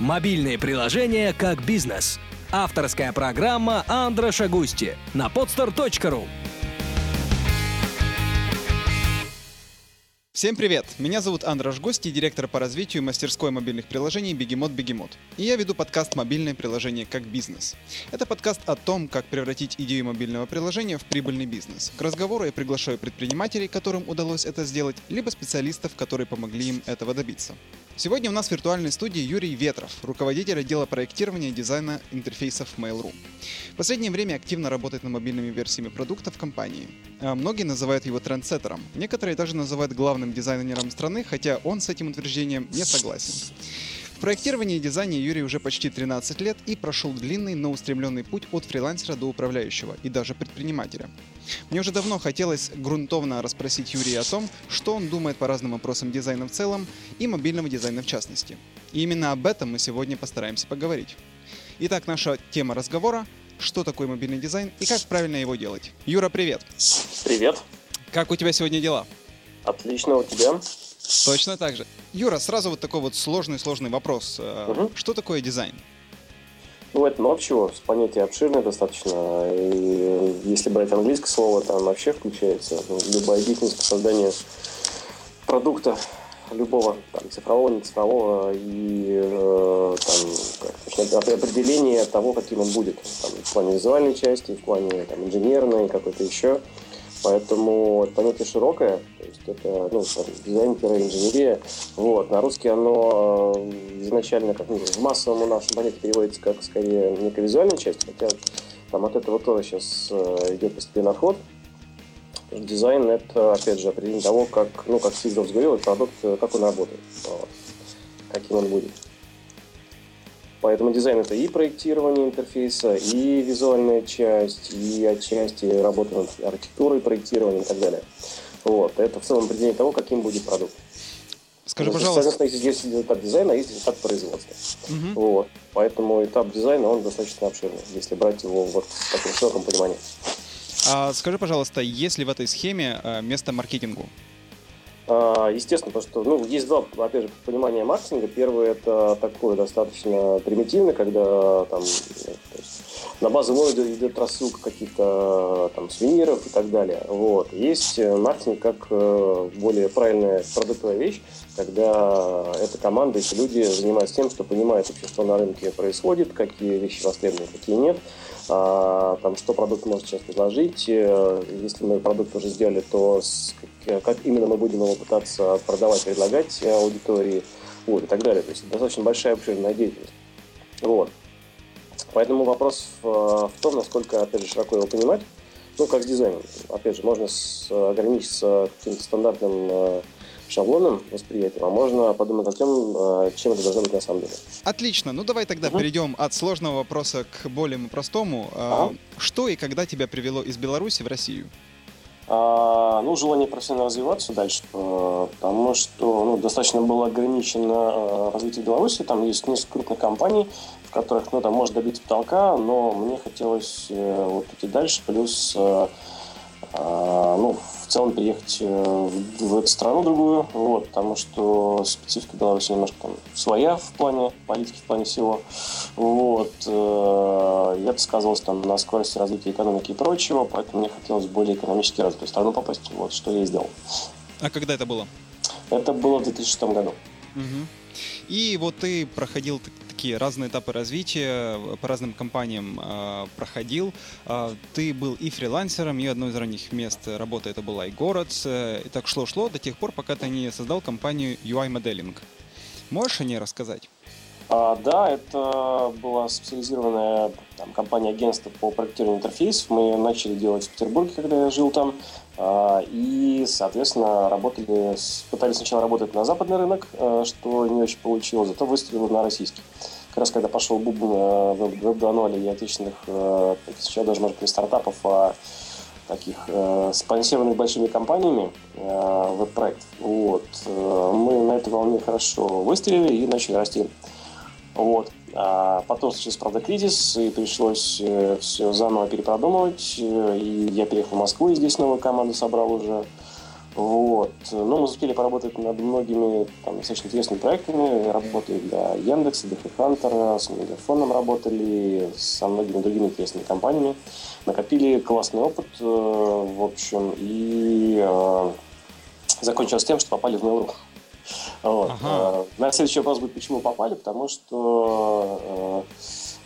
Мобильные приложения как бизнес. Авторская программа Андра Шагусти на podstar.ru. Всем привет! Меня зовут Андраш Гости, директор по развитию мастерской мобильных приложений Бегемот Бегемот. И я веду подкаст «Мобильное приложение как бизнес». Это подкаст о том, как превратить идею мобильного приложения в прибыльный бизнес. К разговору я приглашаю предпринимателей, которым удалось это сделать, либо специалистов, которые помогли им этого добиться. Сегодня у нас в виртуальной студии Юрий Ветров, руководитель отдела проектирования и дизайна интерфейсов Mail.ru. В последнее время активно работает над мобильными версиями продуктов компании. А многие называют его трендсеттером. Некоторые даже называют главным дизайнером страны, хотя он с этим утверждением не согласен. В проектировании и дизайне Юрий уже почти 13 лет и прошел длинный, но устремленный путь от фрилансера до управляющего и даже предпринимателя. Мне уже давно хотелось грунтовно расспросить Юрия о том, что он думает по разным вопросам дизайна в целом и мобильного дизайна в частности. И именно об этом мы сегодня постараемся поговорить. Итак, наша тема разговора – что такое мобильный дизайн и как правильно его делать. Юра, привет! Привет! Как у тебя сегодня дела? Отлично, у тебя? Точно так же. Юра, сразу вот такой вот сложный-сложный вопрос. Угу. Что такое дизайн? Ну, это много чего, понятие обширное достаточно. И если брать английское слово, там вообще включается ну, любая деятельность по созданию продукта любого, там, цифрового, не цифрового, и э, там, как, определение того, каким он будет. Там, в плане визуальной части, в плане там, инженерной, какой-то еще. Поэтому это понятие широкое, то есть это ну, дизайн, инженерия. Вот. На русский оно э, изначально как ну, в массовом нашем понятии переводится как скорее некая визуальная часть, хотя там от этого тоже сейчас э, идет постепенный отход. Дизайн это, опять же, определение того, как, ну, как Джобс говорил, продукт, э, как он работает, вот, каким он будет. Поэтому дизайн это и проектирование интерфейса, и визуальная часть, и отчасти работа над архитектурой, проектированием и так далее. Вот. Это в целом определение того, каким будет продукт. Скажи, пожалуйста. Соответственно, есть этап дизайна, а есть этап производства. Угу. Вот. Поэтому этап дизайна, он достаточно обширный, если брать его вот в таком широком понимании. А скажи, пожалуйста, есть ли в этой схеме э, место маркетингу? А, естественно, потому что ну, есть два, опять же, понимания маркетинга. Первый это такой достаточно примитивный, когда там на базовом уровне идет рассылка каких-то там сувениров и так далее. Вот. Есть маркетинг как э, более правильная продуктовая вещь, когда эта команда, эти люди занимаются тем, что понимают вообще, что на рынке происходит, какие вещи востребованы, какие нет, там, что продукт может сейчас предложить. Э, если мы продукт уже сделали, то с, как именно мы будем его пытаться продавать, предлагать аудитории вот, и так далее. То есть достаточно большая обширная деятельность. Вот. Поэтому вопрос в, в том, насколько, опять же, широко его понимать. Ну, как с дизайном. Опять же, можно с, ограничиться каким-то стандартным э, шаблонным восприятием, а можно подумать о том, э, чем это должно быть на самом деле. Отлично. Ну, давай тогда угу. перейдем от сложного вопроса к более простому. Ага. Что и когда тебя привело из Беларуси в Россию? А, ну, желание профессионально развиваться дальше, э, потому что ну, достаточно было ограничено развитие Беларуси. Там есть несколько крупных компаний, в которых, ну, там, может добиться потолка, но мне хотелось э, вот идти дальше, плюс, э, э, ну, в целом переехать э, в, эту страну другую, вот, потому что специфика Беларуси немножко там своя в плане политики, в плане всего, вот, э, это сказывалось там на скорости развития экономики и прочего, поэтому мне хотелось в более экономически развитую страну попасть, вот, что я и сделал. А когда это было? Это было в 2006 году. Угу. И вот ты проходил такие разные этапы развития, по разным компаниям э, проходил. Э, ты был и фрилансером, и одно из ранних мест работы это был iGorod. Э, и так шло-шло до тех пор, пока ты не создал компанию UI Modeling. Можешь о ней рассказать? А, да, это была специализированная там, компания агентства по проектированию интерфейсов. Мы ее начали делать в Петербурге, когда я жил там. А, и, соответственно, работали, пытались сначала работать на западный рынок, а, что не очень получилось, зато выстрелили на российский. Как раз когда пошел бубн Web 2.0 и отечественных, а, сейчас даже, может не стартапов, а таких спонсированных большими компаниями веб-проектов. Вот. Мы на этой волне хорошо выстрелили и начали расти. Вот. А потом случился, правда, кризис, и пришлось э, все заново перепродумывать. Э, и я переехал в Москву, и здесь новую команду собрал уже. Вот. Но мы успели поработать над многими там, достаточно интересными проектами. Работали для Яндекса, для Хантера, с Мегафоном работали, со многими другими интересными компаниями. Накопили классный опыт, э, в общем, и закончилось тем, что попали в Mail.ru. Вот. Ага. Э, на следующий вопрос будет, почему попали, потому что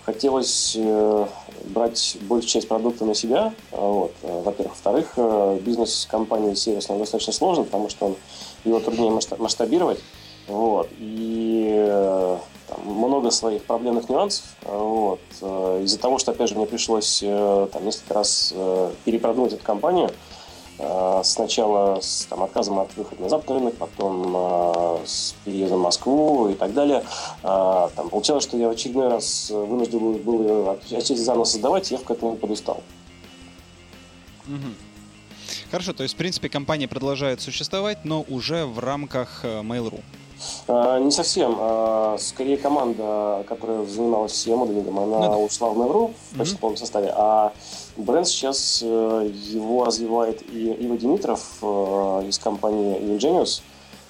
хотелось э, брать большую часть продукта на себя, вот, э, во-первых. Во-вторых, э, бизнес компании сервисной достаточно сложный, потому что он, его труднее масштабировать, вот, и там, много своих проблемных нюансов, вот, из-за того, что, опять же, мне пришлось там, несколько раз перепродумать эту компанию, Э, сначала с там, отказом от выхода на западный рынок, потом э, с переездом в Москву и так далее. Э, там, получалось, что я в очередной раз вынужден был, был отчасти заново создавать, я в какой-то подустал. Угу. Хорошо, то есть, в принципе, компания продолжает существовать, но уже в рамках Mail.ru. А, не совсем. А, скорее команда, которая занималась SEO-моделингом, она ну, да. ушла в Mail.ru в почти mm-hmm. полном составе, а бренд сейчас э, его развивает и Ива Димитров э, из компании Ingenius.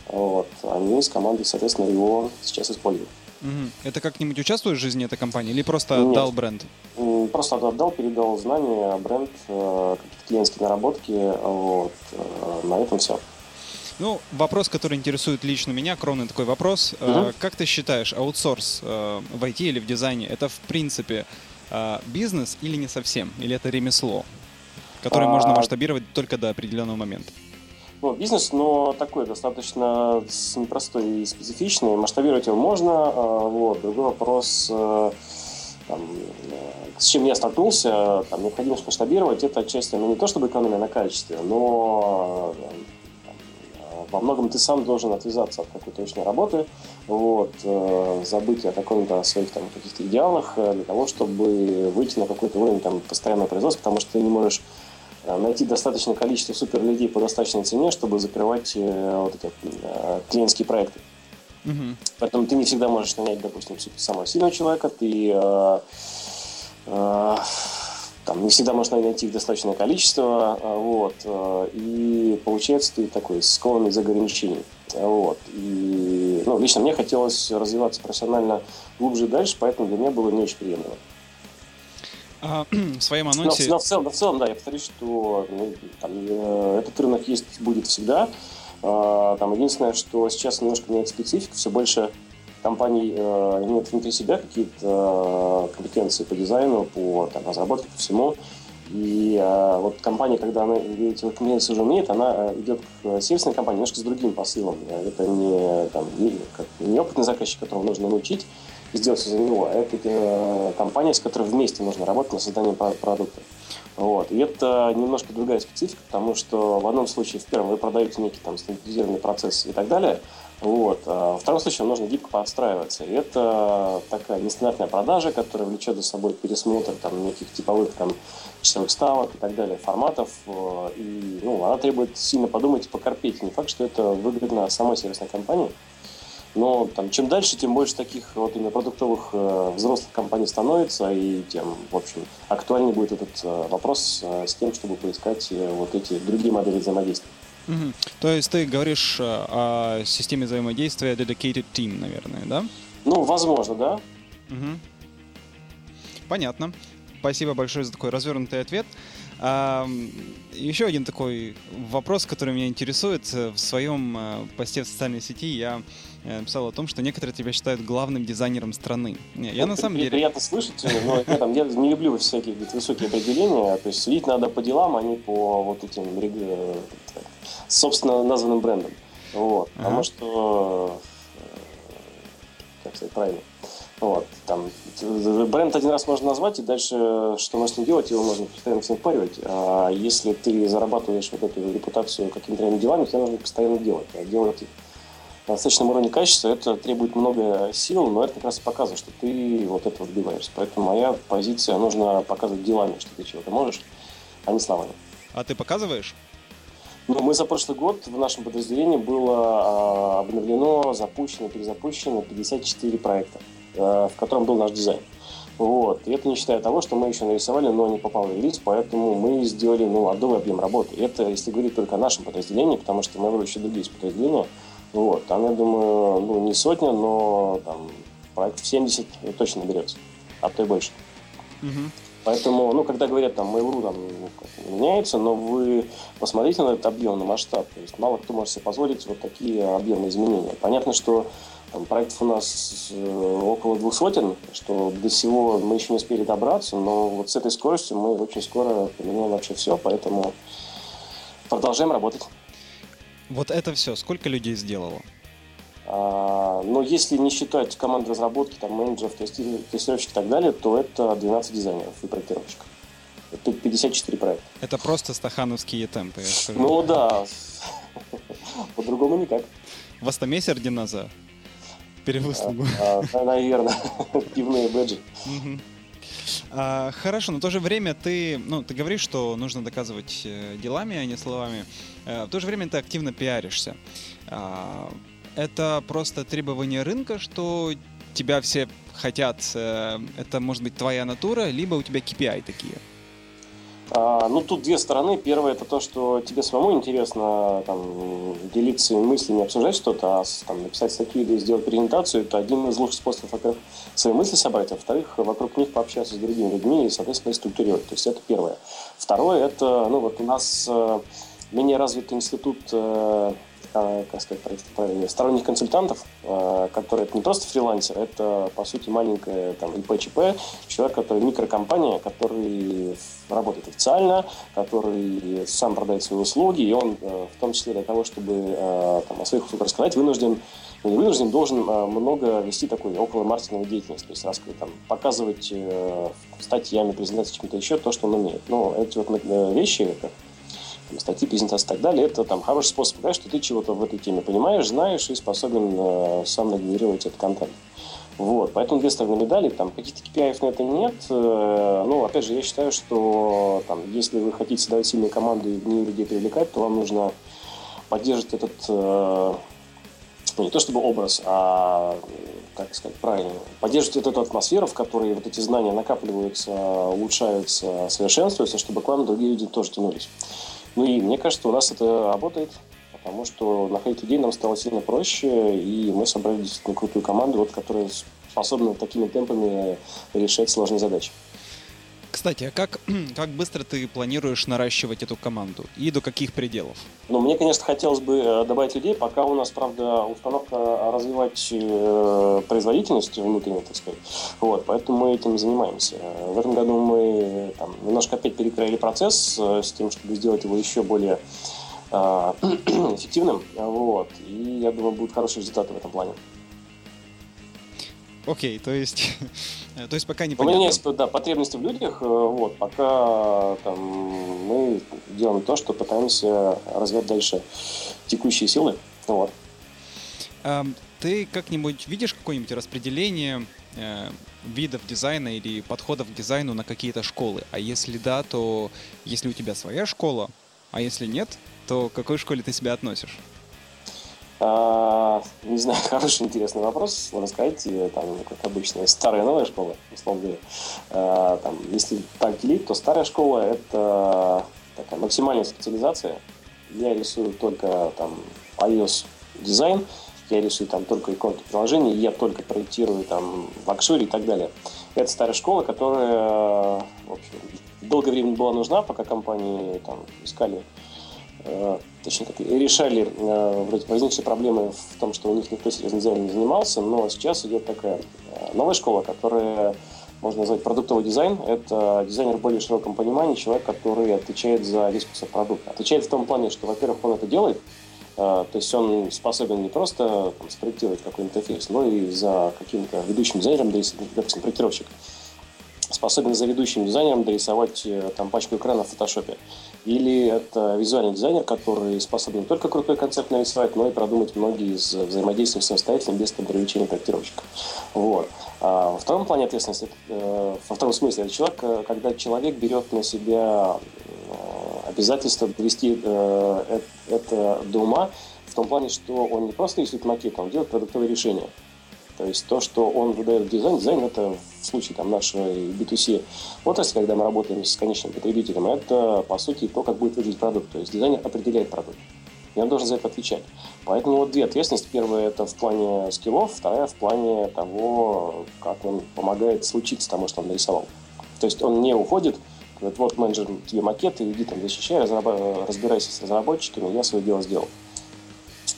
Вот. Они с командой, соответственно, его сейчас используют. Угу. Это как-нибудь участвует в жизни этой компании или просто Нет. отдал бренд? Просто отдал, передал знания, бренд, э, какие-то клиентские наработки. Вот. На этом все. Ну, вопрос, который интересует лично меня, кровный такой вопрос. Угу. Как ты считаешь, аутсорс э, в IT или в дизайне, это в принципе э, бизнес или не совсем? Или это ремесло, которое а... можно масштабировать только до определенного момента? Ну, бизнес, но такой достаточно непростой и специфичный. Масштабировать его можно. А, вот. Другой вопрос, там, с чем я столкнулся, там, необходимость масштабировать, это отчасти ну, не то чтобы экономия на качестве, но во многом ты сам должен отвязаться от какой-то точной работы, вот, э, забыть о каком-то своих там каких-то идеалах э, для того, чтобы выйти на какой-то уровень там постоянного производства, потому что ты не можешь э, найти достаточное количество супер людей по достаточной цене, чтобы закрывать вот эти клиентские проекты. Угу. Поэтому ты не всегда можешь нанять, допустим, самого сильного человека, ты э, э, там не всегда можно найти их достаточное количество, а, вот, а, и получается ты такой скованный из ограничений. Вот. И, ну, лично мне хотелось развиваться профессионально глубже и дальше, поэтому для меня было не очень приемлемо. А, в своем анонсе... Но, но, в, целом, но в целом, да, я повторюсь, что ну, там, э, этот рынок есть, будет всегда. Там, единственное, что сейчас немножко меняется специфика, все больше компаний э, имеют внутри себя какие-то э, компетенции по дизайну, по там, разработке, по всему. И э, вот компания, когда она эти компетенции уже имеет, она э, идет к сервисной компании немножко с другим посылом. Это не, там, не, как, не опытный заказчик, которого нужно научить и сделать все за него, а это э, компания, с которой вместе нужно работать на создание продукта. Вот. И это немножко другая специфика, потому что в одном случае, в первом, вы продаете некий там стандартизированный процесс и так далее, вот. А во втором случае нужно гибко подстраиваться. И это такая нестандартная продажа, которая влечет за собой пересмотр там, неких типовых там, часовых ставок и так далее, форматов. Э, и ну, она требует сильно подумать и покорпеть. Не факт, что это выгодно самой сервисной компании. Но там, чем дальше, тем больше таких вот именно продуктовых э, взрослых компаний становится, и тем, в общем, актуальнее будет этот э, вопрос э, с тем, чтобы поискать э, вот эти другие модели взаимодействия. Угу. То есть ты говоришь э, о системе взаимодействия Dedicated Team, наверное, да? Ну, возможно, да. Угу. Понятно. Спасибо большое за такой развернутый ответ. А, еще один такой вопрос, который меня интересует. В своем э, посте в социальной сети я написал о том, что некоторые тебя считают главным дизайнером страны. Не, я на самом деле... Приятно слышать, но я, там, я не люблю всякие высокие определения. То есть судить надо по делам, а не по вот этим собственно названным брендом. Вот. Ага. Потому что, э, как сказать правильно, вот, там, бренд один раз можно назвать, и дальше, что можно делать, его можно постоянно всем впаривать. А если ты зарабатываешь вот эту репутацию какими-то делами, тебе нужно постоянно делать. А делать на достаточном уровне качества, это требует много сил, но это как раз и показывает, что ты вот этого добиваешься. Поэтому моя позиция, нужно показывать делами, что ты чего-то можешь, а не словами. А ты показываешь? Ну, мы за прошлый год в нашем подразделении было а, обновлено, запущено, перезапущено 54 проекта, а, в котором был наш дизайн. Вот. И это не считая того, что мы еще нарисовали, но не попал в релиз, поэтому мы сделали ну, адовый объем работы. И это если говорить только о нашем подразделении, потому что мы еще другие подразделения. Вот. Там, я думаю, ну, не сотня, но там, проектов 70 точно наберется, а то и больше. Угу. Поэтому, ну, когда говорят, там, Mail.ru там, ну, меняется, но вы посмотрите на этот объемный масштаб. То есть мало кто может себе позволить вот такие объемные изменения. Понятно, что там, проектов у нас э, около двух сотен, что до всего мы еще не успели добраться, но вот с этой скоростью мы очень скоро поменяем вообще все, поэтому продолжаем работать. Вот это все сколько людей сделало? А, но если не считать команды разработки, там, менеджеров, тестировщиков и так далее, то это 12 дизайнеров и проектировщиков. Это 54 проекта. Это просто стахановские темпы, я скажу. Ну да, по-другому никак. Вастамесер Диноза. Перевыслугу. А, а, наверное, пивные бэджи. А, хорошо, но в то же время ты, ну, ты говоришь, что нужно доказывать э, делами, а не словами. А, в то же время ты активно пиаришься. А, это просто требование рынка, что тебя все хотят, э, это может быть твоя натура, либо у тебя KPI такие? А, ну, тут две стороны. Первое, это то, что тебе самому интересно там, делиться мыслями, обсуждать что-то, а там, написать статью или сделать презентацию, это один из лучших способов, во-первых, свои мысли собрать, а во-вторых, вокруг них пообщаться с другими людьми и, соответственно, структурировать. То есть это первое. Второе, это, ну, вот у нас э, менее развитый институт э, как сказать правильно, сторонних консультантов, э, которые это не просто фрилансер, это, по сути, маленькая там, ИП-ЧП, человек, который микрокомпания, который работает официально, который сам продает свои услуги, и он, э, в том числе для того, чтобы там, о своих услугах рассказать, вынужден ну, не вынужден, должен много вести такой около маркетинговой деятельности, то есть рассказывать, там, показывать статьями, презентации, чем-то еще, то, что он умеет. Но эти вот вещи, как статьи, презентации и так далее, это там хороший способ показать, что ты чего-то в этой теме понимаешь, знаешь и способен э, сам нагенерировать этот контент. Вот, поэтому две стороны медали, там каких-то KPI на это нет. Э, ну, опять же, я считаю, что там, если вы хотите создавать сильные команды и в нее людей привлекать, то вам нужно поддерживать этот, э, ну, не то чтобы образ, а как сказать правильно, поддерживать эту атмосферу, в которой вот эти знания накапливаются, улучшаются, совершенствуются, чтобы к вам другие люди тоже тянулись. Ну и мне кажется, у нас это работает, потому что находить людей нам стало сильно проще, и мы собрали действительно крутую команду, вот, которая способна такими темпами решать сложные задачи. Кстати, а как, как быстро ты планируешь наращивать эту команду и до каких пределов? Ну, мне, конечно, хотелось бы э, добавить людей, пока у нас, правда, установка развивать э, производительность внутреннюю, так сказать. Вот, поэтому мы этим занимаемся. В этом году мы там, немножко опять перекроили процесс э, с тем, чтобы сделать его еще более э, эффективным. Вот, и я думаю, будут хорошие результаты в этом плане. Окей, то есть, то есть пока не У меня есть да, потребности в людях, э, вот, пока там, мы делаем то, что пытаемся развивать дальше текущие силы. Вот. Ты как-нибудь видишь какое-нибудь распределение э, видов дизайна или подходов к дизайну на какие-то школы? А если да, то если у тебя своя школа, а если нет, то к какой школе ты себя относишь? А, не знаю, хороший, интересный вопрос. Сказать, там, как обычно, старая новая школа, условно говоря. А, там, если так делить, то старая школа – это такая максимальная специализация. Я рисую только там iOS дизайн, я рисую там только иконки приложений, я только проектирую там в Акшуре и так далее. Это старая школа, которая в общем, долгое время была нужна, пока компании там искали точнее, как, решали э, возникшие проблемы в том, что у них никто серьезно дизайном не занимался, но сейчас идет такая э, новая школа, которая можно назвать продуктовый дизайн. Это дизайнер в более широком понимании, человек, который отвечает за весь кусок продукта. Отвечает в том плане, что, во-первых, он это делает, то есть он способен не просто там, спроектировать какой-нибудь интерфейс, но и за каким-то ведущим дизайнером, допустим, проектировщик, способен за ведущим дизайнером дорисовать там пачку экрана в фотошопе. Или это визуальный дизайнер, который способен не только крутой концепт нарисовать, но и продумать многие из взаимодействий самостоятельно, без привлечения проектировщика. Вот. А во втором плане ответственности, э, во втором смысле, это человек, э, когда человек берет на себя э, обязательство довести это до ума, в том плане, что он не просто рисует макет, он делает продуктовые решения. То есть то, что он выдает дизайн, дизайн это в случае там, нашей B2C отрасли, когда мы работаем с конечным потребителем, это по сути то, как будет выглядеть продукт. То есть дизайнер определяет продукт. И он должен за это отвечать. Поэтому вот две ответственности. Первая это в плане скиллов, вторая в плане того, как он помогает случиться тому, что он нарисовал. То есть он не уходит, говорит, вот менеджер тебе макет, иди там защищай, разбирайся с разработчиками, я свое дело сделал.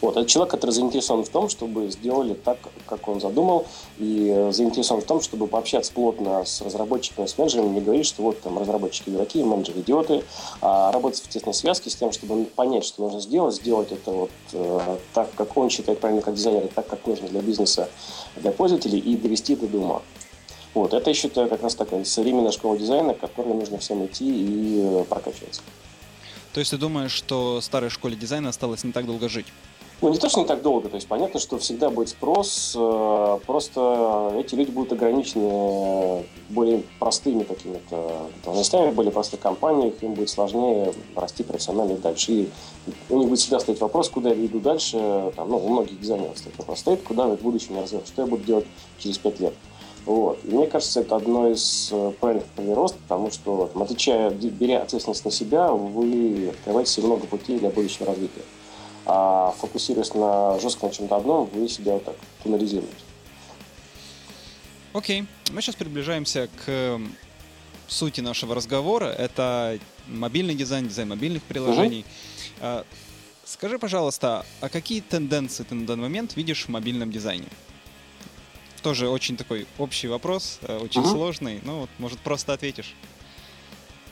Вот, это человек, который заинтересован в том, чтобы сделали так, как он задумал, и заинтересован в том, чтобы пообщаться плотно с разработчиками, с менеджерами, не говорить, что вот там разработчики дураки, менеджеры идиоты, а работать в тесной связке с тем, чтобы понять, что нужно сделать, сделать это вот э, так, как он считает правильно как дизайнер, и так, как нужно для бизнеса, для пользователей, и довести до ума. Вот, это, считаю, как раз такая современная школа дизайна, к которой нужно всем идти и э, прокачиваться. То есть ты думаешь, что старой школе дизайна осталось не так долго жить? Ну, не то, что не так долго, то есть понятно, что всегда будет спрос, э, просто эти люди будут ограничены более простыми какими-то должностями, более простых компаниях, им будет сложнее расти профессионально дальше. И у них будет всегда стоять вопрос, куда я иду дальше, там, ну, у многих дизайнеров стоит вопрос, стоит, куда в будущем я развиваюсь, что я буду делать через пять лет. Вот. И мне кажется, это одно из э, правильных направлений роста, потому что, там, отвечая, беря ответственность на себя, вы открываете себе много путей для будущего развития. А фокусируясь на жестко на чем-то одном, вы себя вот так туннелизируете. Окей, okay. мы сейчас приближаемся к сути нашего разговора. Это мобильный дизайн, дизайн мобильных приложений. Uh-huh. Скажи, пожалуйста, а какие тенденции ты на данный момент видишь в мобильном дизайне? тоже очень такой общий вопрос, э, очень угу. сложный. Ну, вот, может, просто ответишь.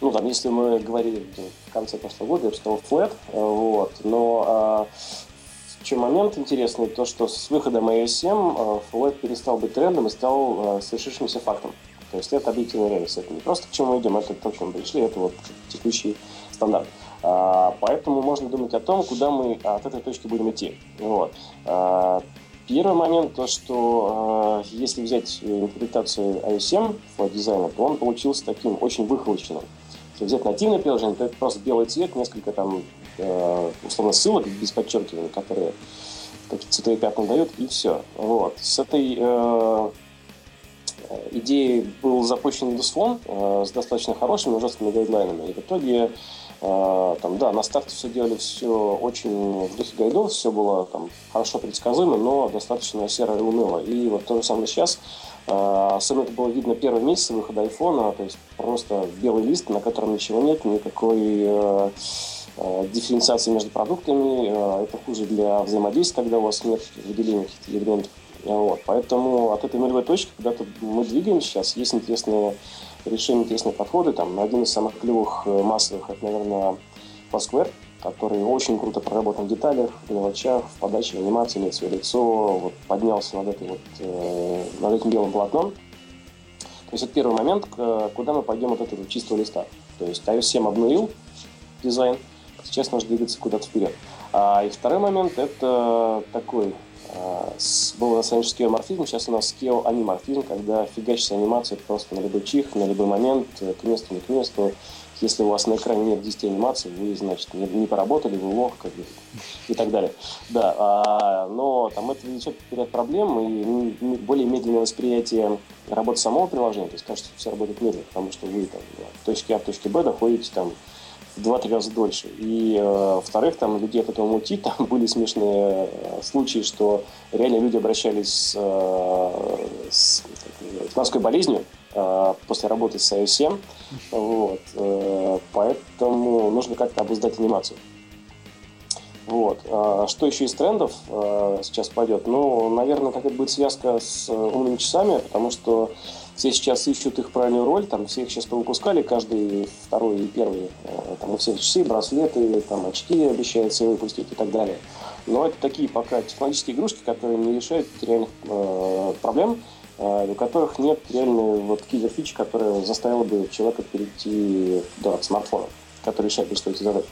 Ну, там, если мы говорили в конце прошлого года, я бы сказал flat, э, вот, но а, чем момент интересный, то, что с выходом iOS 7 flat перестал быть трендом и стал совершившимся фактом. То есть это объективная реальность. Это не просто к чему мы идем, это то, к чему мы пришли, это вот текущий стандарт. А, поэтому можно думать о том, куда мы от этой точки будем идти. Вот. А, Первый момент, то, что э, если взять интерпретацию iOS 7 в дизайна, то он получился таким очень выхолощенным. Если взять нативное приложение, то это просто белый цвет, несколько там э, условно ссылок без подчеркивания, которые какие-то цветовые пятна дают, и все. Вот. С этой э, идеей был запущен Windows э, с достаточно хорошими, жесткими гайдлайнами. И в итоге там, да, на старте все делали все очень в духе гайдов, все было там хорошо предсказуемо, но достаточно серо и уныло. И вот то же самое сейчас. А, особенно это было видно первый месяц выхода айфона, то есть просто белый лист, на котором ничего нет, никакой э, э, дифференциации между продуктами. Э, это хуже для взаимодействия, когда у вас нет выделения каких-то элементов. Вот. Поэтому от этой нулевой точки куда-то мы двигаемся сейчас. Есть интересные решения, интересные подходы. Там, один из самых клевых э, массовых, это, наверное, Foursquare, который очень круто проработан в деталях, в мелочах, в подаче, в анимации, имеет свое лицо, вот, поднялся над, этой вот, э, над этим белым полотном. То есть это первый момент, куда мы пойдем от этого чистого листа. То есть iOS 7 обновил дизайн, сейчас нужно двигаться куда-то вперед. А, и второй момент это такой был на самом деле морфизм, сейчас у нас скео аниморфизм, когда фигачится анимация просто на любой чих, на любой момент, э, к месту, не к месту. Если у вас на экране нет 10 анимаций, вы, значит, не, не поработали, вы лох, как бы, и так далее. Да, а, но там это влечет ряд проблем и более медленное восприятие работы самого приложения. То есть кажется, что все работает медленно, потому что вы там от точки А в точке Б доходите там в 2-3 раза дольше. И, э, во-вторых, там людей от этого мутить. Там были смешные э, случаи, что реально люди обращались э, с, морской болезнью э, после работы с iOS 7. Вот, э, поэтому нужно как-то обуздать анимацию. А что еще из трендов э, сейчас пойдет? Ну, наверное, какая-то будет связка с э, умными часами, потому что все сейчас ищут их правильную роль, там все их сейчас повыпускали, каждый второй и первый, э, там у всех часы, браслеты, там очки обещаются выпустить и так далее. Но это такие пока технологические игрушки, которые не решают реальных э, проблем, э, у которых нет реальной вот киллер фичи, которая заставила бы человека перейти да, к смартфону, который решает просто эти задачи.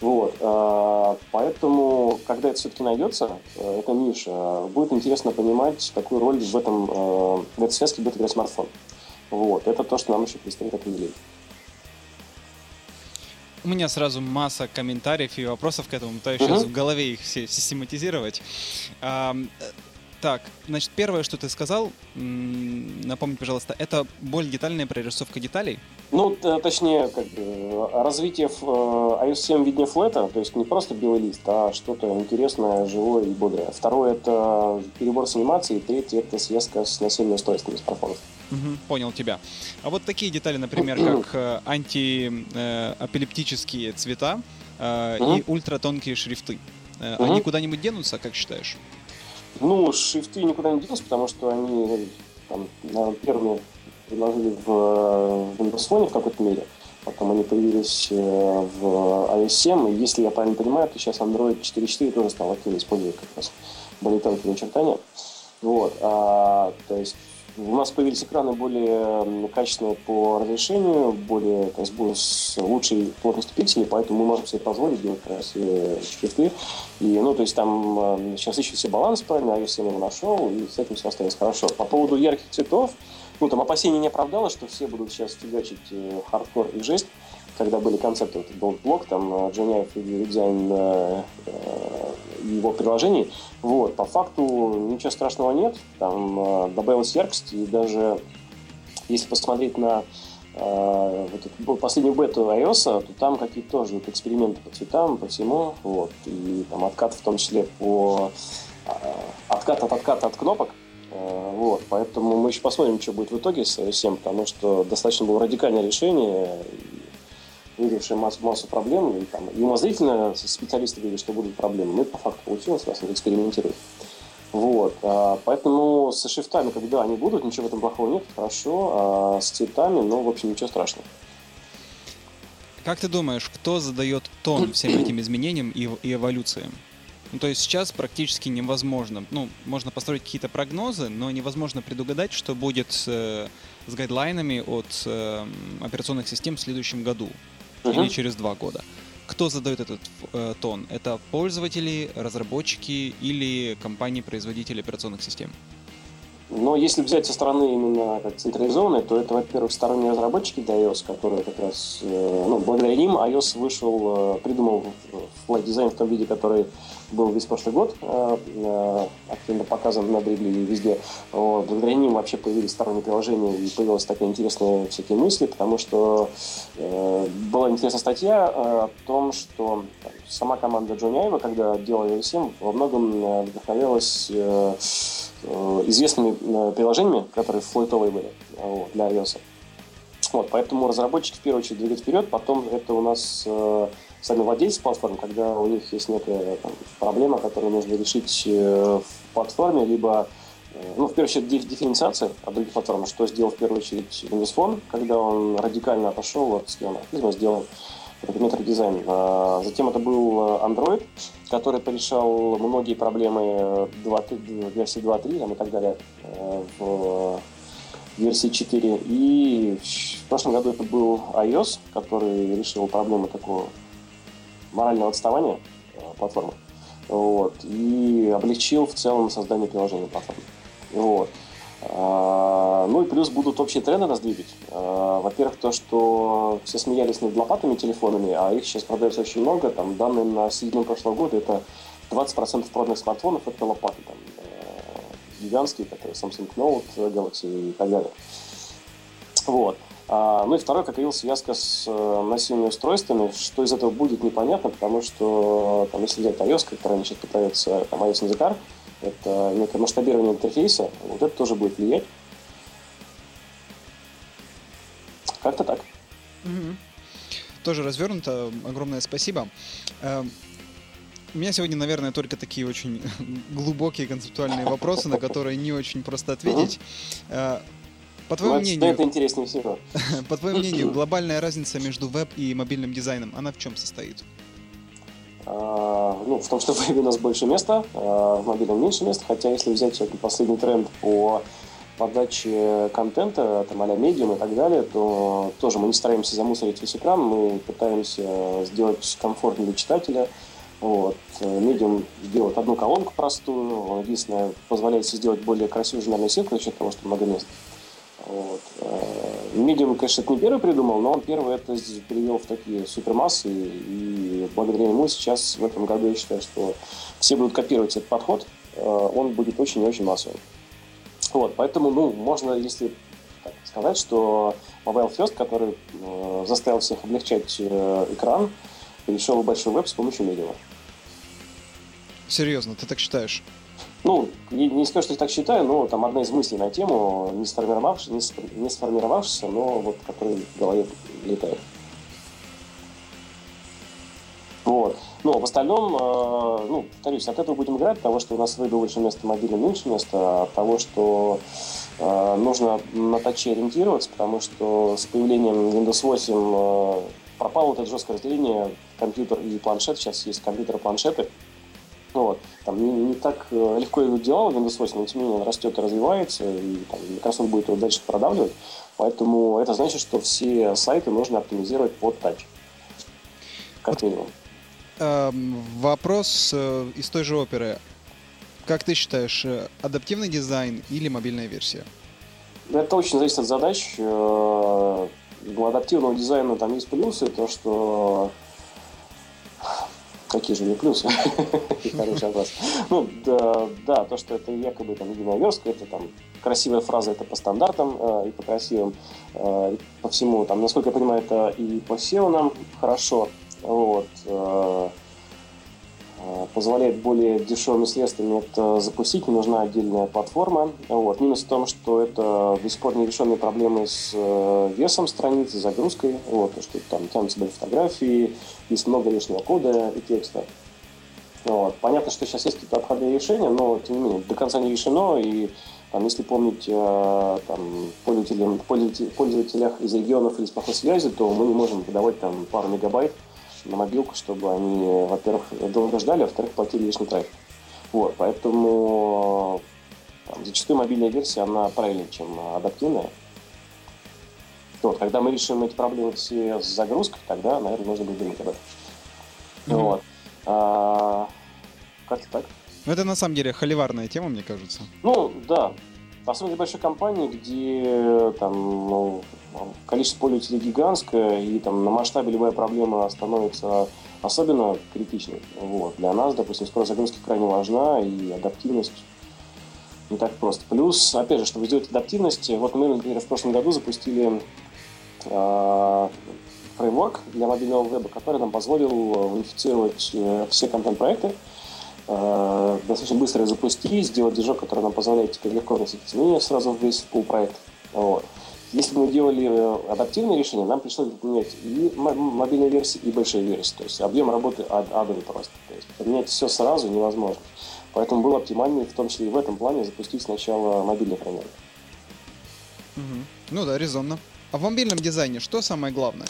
Вот, а, поэтому, когда это все-таки найдется, э, эта ниша, будет интересно понимать, какую роль в этом э, в этой связке будет играть смартфон. Вот, это то, что нам еще предстоит определить. У меня сразу масса комментариев и вопросов к этому, пытаюсь uh-huh. сейчас в голове их все систематизировать. Так, значит, первое, что ты сказал, напомни, пожалуйста, это более детальная прорисовка деталей? Ну, точнее, как бы, развитие в iOS 7 в виде флета, то есть не просто белый лист, а что-то интересное, живое и бодрое. Второе — это перебор с анимацией, третье — это связка с носимыми устройствами, с перформансом. Угу, понял тебя. А вот такие детали, например, как э, антиэпилептические цвета э, и ультратонкие шрифты, они куда-нибудь денутся, как считаешь? Ну, шрифты никуда не денутся, потому что они там, наверное, первыми предложили в, в Windows Phone в какой-то мере. Потом они появились в iOS 7. И если я правильно понимаю, то сейчас Android 4.4 тоже стал активно использовать как раз более тонкие начертания. Вот. А, то есть у нас появились экраны более качественные по разрешению, более, то есть с лучшей плотностью пикселей, поэтому мы можем себе позволить делать как раз шрифты. И, ну, то есть там сейчас ищется баланс правильно, а я его нашел, и с этим все остается хорошо. По поводу ярких цветов, ну, там опасения не оправдало, что все будут сейчас фигачить э, хардкор и жесть, когда были концепты, вот Gold Block, там, Джоняев и редизайн э, его приложений. Вот, по факту ничего страшного нет, там э, добавилась яркость, и даже если посмотреть на э, вот последнюю бету iOS, то там какие-то тоже вот эксперименты по цветам, по всему, вот, и там откат в том числе по э, откат от отката от кнопок, э, вот, поэтому мы еще посмотрим, что будет в итоге с 7, потому что достаточно было радикальное решение, выявившая массу, массу проблем, и, там, и умозрительно специалисты говорили, что будут проблемы. Ну, по факту получилось, раз они экспериментируют. Вот, а, поэтому со шрифтами, когда они будут, ничего в этом плохого нет, хорошо, а с цветами, ну, в общем, ничего страшного. Как ты думаешь, кто задает тон всем этим изменениям и, и эволюциям? Ну, то есть сейчас практически невозможно. Ну, можно построить какие-то прогнозы, но невозможно предугадать, что будет э, с гайдлайнами от э, операционных систем в следующем году uh-huh. или через два года. Кто задает этот э, тон? Это пользователи, разработчики или компании-производители операционных систем? Но если взять со стороны именно как централизованной, то это, во-первых, сторонние разработчики для iOS, которые как раз, э, ну, благодаря ним iOS вышел, э, придумал флаг дизайн в том виде, который был весь прошлый год э, активно показан на Дрибле и везде. Вот. Благодаря ним вообще появились сторонние приложения и появилась такая интересная всякие мысли, потому что была интересная статья о том, что сама команда Джонни Айва, когда делала ESM, во многом вдохновлялась э, известными э, приложениями, которые флойтовые были вот, для iOS. Вот, поэтому разработчики в первую очередь двигают вперед, потом это у нас э, сами владельцы платформ, когда у них есть некая там, проблема, которую нужно решить э, в платформе, либо э, ну, в первую очередь, дифференциация от других платформ, что сделал в первую очередь Windows Phone, когда он радикально отошел от схематизма, сделал метр дизайн. А затем это был Android, который порешал многие проблемы 2, версии 2.3 и так далее э, в версии 4. И в прошлом году это был iOS, который решил проблему такого морального отставания э, платформы. Вот, и облегчил в целом создание приложения платформы. Вот. А, ну и плюс будут общие тренды нас двигать. А, во-первых, то, что все смеялись над лопатами телефонами, а их сейчас продается очень много. Там данные на середину прошлого года это 20% проданных смартфонов это лопаты. Там, э, гигантские, которые Samsung Note, Galaxy и так далее. Вот. А, ну и второе, как говорил, связка с э, носимыми устройствами. Что из этого будет, непонятно, потому что там, если взять iOS, который сейчас пытается, там, iOS NZCar, это некое масштабирование интерфейса, вот это тоже будет влиять. Как-то так. Угу. Тоже развернуто. Огромное спасибо. Э, у меня сегодня, наверное, только такие очень глубокие концептуальные вопросы, на которые не очень просто ответить. Э, по твоему мнению, это интереснее всего. По твоему мнению, глобальная разница между веб и мобильным дизайном, она в чем состоит? А, ну, в том, что в вебе у нас больше места, а в мобильном меньше места, хотя если взять последний тренд по подаче контента, там, а медиум и так далее, то тоже мы не стараемся замусорить весь экран, мы пытаемся сделать комфортно для читателя. Вот. Медиум сделает одну колонку простую, единственное позволяет сделать более красивую журнальную сетку за счет того, что много места. Вот. Medium, э, конечно, это не первый придумал, но он первый это привел в такие супермассы, и благодаря ему сейчас в этом году я считаю, что все будут копировать этот подход, он будет очень и очень массовым. Вот, поэтому, ну, можно, если так сказать, что Mobile First, который э, заставил всех облегчать э, экран, перешел в большой веб с помощью медиа. Серьезно, ты так считаешь? Ну, не, скажу, что я так считаю, но там одна из мыслей на тему, не, сформировавшись, не, не сформировавшаяся, но вот который в голове летает. Вот. Но в остальном, э, ну, повторюсь, от этого будем играть, от того, что у нас выбил больше места мобильный, меньше места, от того, что э, нужно на таче ориентироваться, потому что с появлением Windows 8 э, пропало вот это жесткое разделение компьютер и планшет. Сейчас есть компьютеры, планшеты. Вот. Там не, не так э, легко идут дела в Windows 8, но тем не менее он растет и развивается, и там, Microsoft будет его дальше продавливать. Поэтому это значит, что все сайты нужно оптимизировать под тач. Как минимум. Эм, вопрос э, из той же оперы. Как ты считаешь, э, адаптивный дизайн или мобильная версия? Это очень зависит от задач. У адаптивного дизайна там есть плюсы, то что Какие же не плюсы? Хороший вопрос. Ну, да, да, то, что это якобы там единая верстка, это там красивая фраза, это по стандартам э, и по красивым, э, по всему, там, насколько я понимаю, это и по SEO нам хорошо, вот, э, позволяет более дешевыми средствами это запустить, не нужна отдельная платформа. Вот. Минус в том, что это до сих пор нерешенные проблемы с э, весом страницы, загрузкой, вот, то, что там тянутся были фотографии, есть много лишнего кода и текста. Вот. Понятно, что сейчас есть какие-то обходные решения, но тем не менее до конца не решено, и там, если помнить э, там, пользователям, пользователях из регионов или с плохой связи, то мы не можем подавать там пару мегабайт на мобилку, чтобы они, во-первых, долго ждали, а во-вторых, платили лишний трафик. Вот, поэтому там, зачастую мобильная версия, она правильнее, чем адаптивная. Вот, когда мы решим эти проблемы все с загрузкой, тогда, наверное, нужно будет думать об этом. Mm-hmm. Вот. А, как-то так. Ну, это на самом деле холиварная тема, мне кажется. Ну, да. Особенно большой компании, где там ну, количество пользователей гигантское, и там на масштабе любая проблема становится особенно критичной. Вот. Для нас, допустим, скорость загрузки крайне важна, и адаптивность не так просто. Плюс, опять же, чтобы сделать адаптивность, вот мы, например, в прошлом году запустили э, фреймворк для мобильного веба, который нам позволил унифицировать э, все контент-проекты, э, достаточно быстро запустить, сделать движок, который нам позволяет теперь легко вносить изменения сразу в весь пул проект. Вот. Если мы делали э, адаптивные решения, нам пришлось поменять и мобильные версии, и большие версии. То есть объем работы адовый просто. То есть поменять все сразу невозможно. Поэтому было оптимальнее, в том числе и в этом плане, запустить сначала мобильный фреймворк. Угу. Ну да, резонно. А в мобильном дизайне что самое главное?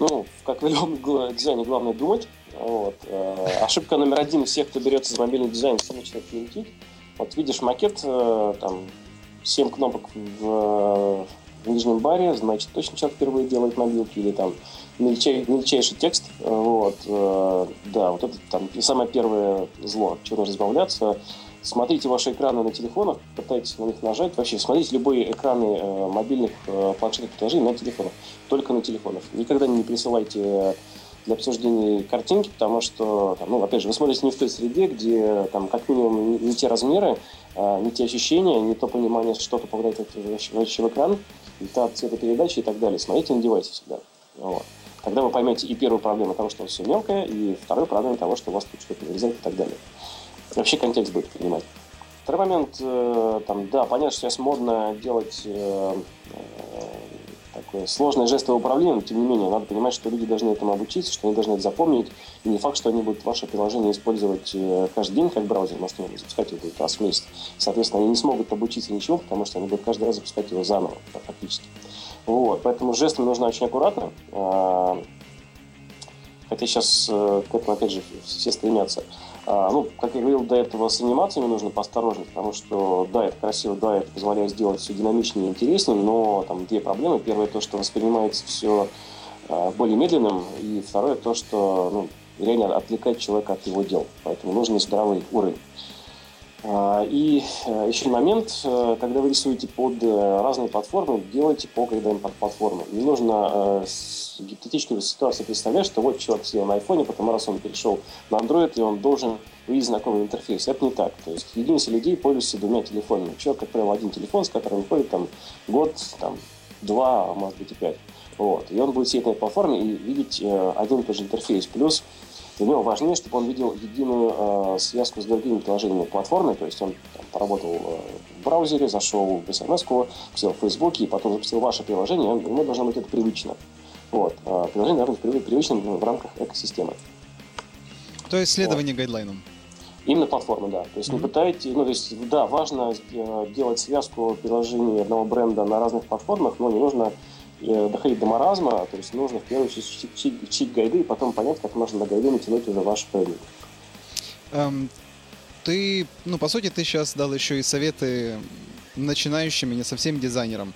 Ну, как в любом дизайне, главное думать. Вот. Э, ошибка номер один всех, кто берется за мобильный дизайн, все начинают лететь. Вот видишь макет, э, там, 7 кнопок в, в нижнем баре, значит, точно человек впервые делает мобилки, или там мельчай, мельчайший текст. Вот, э, да, вот это там самое первое зло, чего нужно избавляться. Смотрите ваши экраны на телефонах, пытайтесь на них нажать. Вообще, смотрите любые экраны э, мобильных э, планшетных приложений на телефонах. Только на телефонах. Никогда не присылайте для обсуждения картинки, потому что, там, ну, опять же, вы смотрите не в той среде, где там как минимум не, не те размеры, а, не те ощущения, не то понимание, что попадает вообще в экран, не та цветопередача и так далее. Смотрите на девайсе всегда. Вот. Тогда вы поймете и первую проблему того, что все мелкое, и вторую проблему того, что у вас тут что-то вырезает и так далее. Вообще контекст будет понимать. Второй момент, э, там, да, понятно, что сейчас модно делать э, э, такое сложное жестовое управление, но тем не менее, надо понимать, что люди должны этому обучиться, что они должны это запомнить, и не факт, что они будут ваше приложение использовать э, каждый день как браузер, может, они запускать его раз в месяц. Соответственно, они не смогут обучиться ничего, потому что они будут каждый раз запускать его заново, фактически. Вот, поэтому с жестами нужно очень аккуратно, а, хотя сейчас э, к этому, опять же, все стремятся. А, ну, как я говорил до этого, с анимациями нужно поосторожнее, потому что, да, это красиво, да, это позволяет сделать все динамичнее и интереснее, но там две проблемы. Первое, то, что воспринимается все а, более медленным, и второе, то, что ну, реально отвлекает человека от его дел. Поэтому нужен здоровый уровень. А, и э, еще момент, э, когда вы рисуете под э, разные платформы, делайте по гайдам под платформы. Не нужно с гипотетической ситуации представлять, что вот человек сидел на айфоне, потом раз он перешел на Android, и он должен увидеть знакомый интерфейс. Это не так. То есть единицы людей пользуются двумя телефонами. Человек, как правило, один телефон, с которым ходит там год, там, два, а может быть и пять. Вот. И он будет сидеть на этой платформе и видеть э, один и тот же интерфейс. Плюс для него важнее, чтобы он видел единую э, связку с другими приложениями платформы, то есть он там, поработал э, в браузере, зашел в смс взял в Фейсбуке и потом запустил ваше приложение, ему должно быть это привычно. Вот. Э, приложение должно быть привычным в рамках экосистемы. То есть следование вот. гайдлайнам. Именно платформа, да. То есть mm-hmm. не пытаетесь, ну то есть да, важно э, делать связку приложений одного бренда на разных платформах, но не нужно доходить до маразма, то есть нужно в первую очередь чить, чить гайды и потом понять, как можно на гайды натянуть уже ваш продукт. Um, ты, ну по сути, ты сейчас дал еще и советы начинающим и не совсем дизайнерам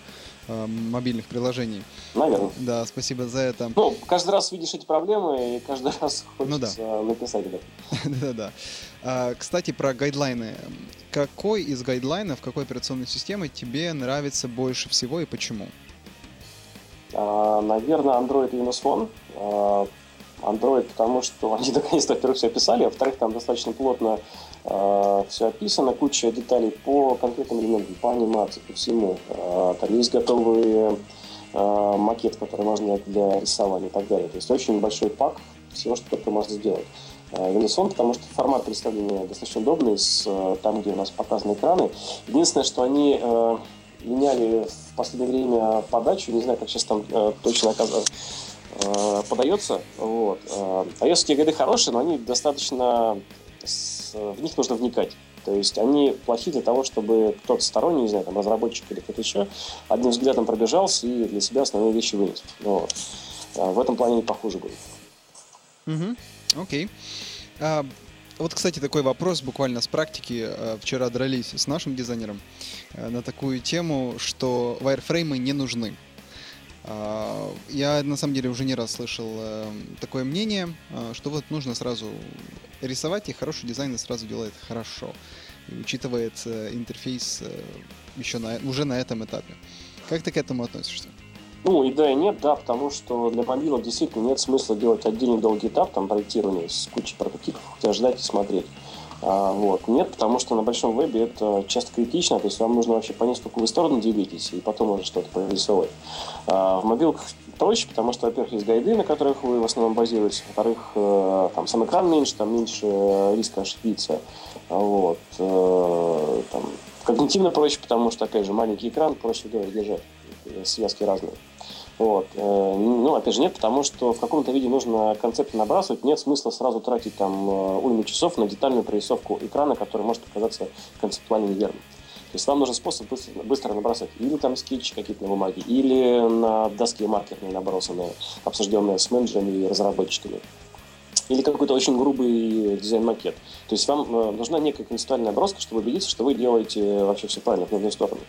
э, мобильных приложений. Наверное. Да, спасибо за это. Ну, каждый раз видишь эти проблемы, и каждый раз хочется ну, да. написать об Да-да. А, кстати, про гайдлайны. Какой из гайдлайнов, какой операционной системы тебе нравится больше всего и почему? А, наверное, Android и Windows Phone. А, Android, потому что они наконец-то, во-первых, все описали, а во-вторых, там достаточно плотно э, все описано, куча деталей по конкретным элементам, по анимации, по всему. Э, там есть готовые э, макет, который можно для рисования и так далее. То есть очень большой пак всего, что только можно сделать. Windows Phone, потому что формат представления достаточно удобный, с, там, где у нас показаны экраны. Единственное, что они э, меняли в последнее время подачу, не знаю, как сейчас там э, точно оказалось, э, подается. Вот. Э, iOS гайды хорошие, но они достаточно... С, в них нужно вникать. То есть они плохи для того, чтобы кто-то сторонний, не знаю, там, разработчик или кто-то еще, одним взглядом пробежался и для себя основные вещи вынес. Вот. В этом плане они похуже будут. Угу. Окей. А, вот, кстати, такой вопрос буквально с практики. А, вчера дрались с нашим дизайнером а, на такую тему, что вайрфреймы не нужны. А, я на самом деле уже не раз слышал э, такое мнение, что вот нужно сразу рисовать, и хороший дизайн сразу делает хорошо. И учитывает интерфейс э, еще на, уже на этом этапе. Как ты к этому относишься? Ну, и да, и нет, да, потому что для мобилок действительно нет смысла делать отдельный долгий этап там проектирования с кучей прототипов, хотя ждать и смотреть. А, вот. Нет, потому что на большом вебе это часто критично, то есть вам нужно вообще понять, в какую вы сторону делитесь, и потом уже что-то прорисовать. А, в мобилках проще, потому что, во-первых, есть гайды, на которых вы в основном базируетесь, во-вторых, э, там сам экран меньше, там меньше э, риска ошибиться. Вот. Э, там, когнитивно проще, потому что, опять же, маленький экран проще держать, связки разные. Вот. Э, ну, опять же, нет, потому что в каком-то виде нужно концепт набрасывать. Нет смысла сразу тратить там э, уйму часов на детальную прорисовку экрана, который может оказаться концептуально неверным. То есть вам нужен способ быстро, быстро набросать или там скетчи какие-то на бумаге, или на доске маркерные набросанные, обсужденные с менеджерами и разработчиками. Или какой-то очень грубый дизайн-макет. То есть вам э, нужна некая концептуальная наброска, чтобы убедиться, что вы делаете вообще все правильно, в нужную сторону.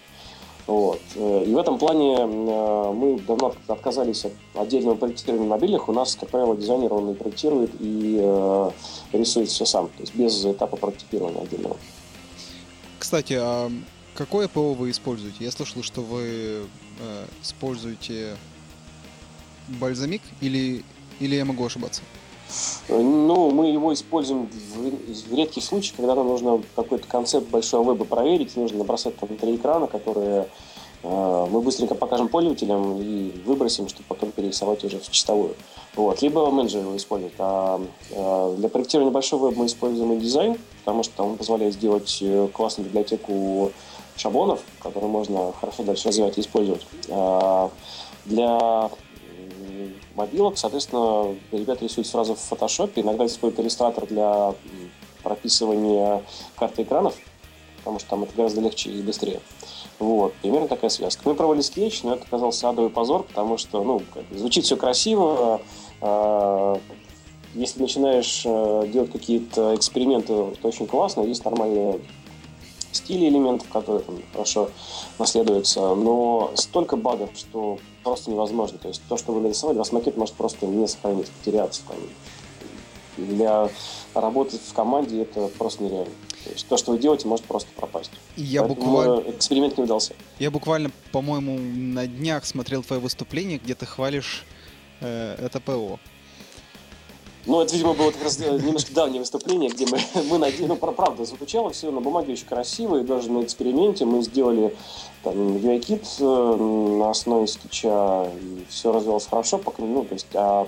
Вот. Э, и в этом плане э, мы давно отказались от отдельного проектирования мобильных. У нас, как правило, дизайнер он и проектирует, и э, рисует все сам, то есть без этапа прототипирования отдельного. Кстати, а какое ПО вы используете? Я слышал, что вы используете бальзамик или, или я могу ошибаться? Ну, мы его используем в, редких случаях, когда нам нужно какой-то концепт большого веба проверить, нужно набросать там три экрана, которые э, мы быстренько покажем пользователям и выбросим, чтобы потом перерисовать уже в чистовую. Вот. Либо менеджер его использует. А э, для проектирования большого веба мы используем дизайн, потому что он позволяет сделать э, классную библиотеку шаблонов, которые можно хорошо дальше развивать и использовать. А для мобилок. Соответственно, ребята рисуют сразу в фотошопе. Иногда используют иллюстратор для прописывания карты экранов, потому что там это гораздо легче и быстрее. Вот, примерно такая связка. Мы проводили скетч, но это оказался адовый позор, потому что, ну, звучит все красиво, э, если начинаешь э, делать какие-то эксперименты, то очень классно, есть нормальные стили элементов, которые там хорошо наследуются, но столько багов, что просто невозможно. То есть то, что вы нарисовали, вас макет может просто не сохранить, потеряться. Там. Для работы в команде это просто нереально. То есть то, что вы делаете, может просто пропасть. Я буквально... Эксперимент не удался. Я буквально, по-моему, на днях смотрел твое выступление, где ты хвалишь э, это ПО. Ну, это, видимо, было как раз э, немножко давнее выступление, где мы, мы надеялись, ну, правда, звучало все на бумаге очень красиво, и даже на эксперименте мы сделали там UI-кит э, на основе скетча, и все развивалось хорошо, пока, ну, то есть, а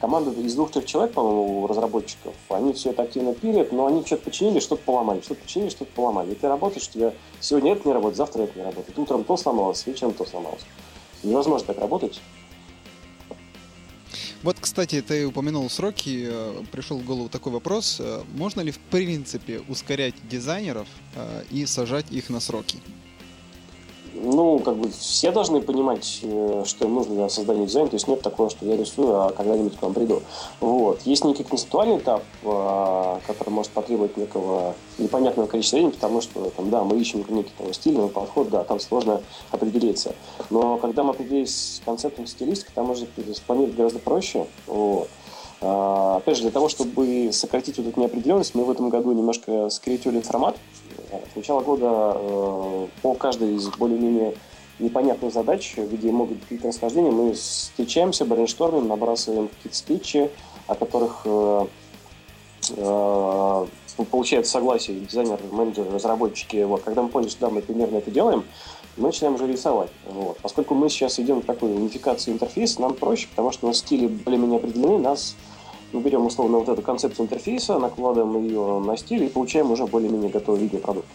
команда из двух-трех человек, по-моему, разработчиков, они все это активно пилят, но они что-то починили, что-то поломали, что-то починили, что-то поломали. И ты работаешь, у тебя сегодня это не работает, завтра это не работает. Утром то сломалось, вечером то сломалось. Невозможно так работать. Вот, кстати, ты упомянул сроки, э, пришел в голову такой вопрос. Э, можно ли, в принципе, ускорять дизайнеров э, и сажать их на сроки? Ну, как бы все должны понимать, э, что им нужно для создания дизайна. То есть нет такого, что я рисую, а когда-нибудь к вам приду. Вот. Есть некий концептуальный этап, а, который может потребовать некого непонятного количества времени, потому что там, да, мы ищем некий там, стильный подход, да, там сложно определиться. Но когда мы определились с концептом стилистики, там можно спланировать гораздо проще. Вот. А, опять же, для того, чтобы сократить вот эту неопределенность, мы в этом году немножко скорректировали формат. С начала года э, по каждой из более-менее непонятных задач, где могут быть какие-то расхождения, мы встречаемся, брейнштормим, набрасываем какие-то скетчи, о которых э, э, получает согласие дизайнер, менеджер, разработчики. Вот. Когда мы поняли, что да, мы примерно это делаем, мы начинаем уже рисовать. Вот. Поскольку мы сейчас идем к такой унификации интерфейса, нам проще, потому что у нас стили более-менее определены, нас мы берем условно вот эту концепцию интерфейса, накладываем ее на стиль и получаем уже более-менее готовый видеопродукт.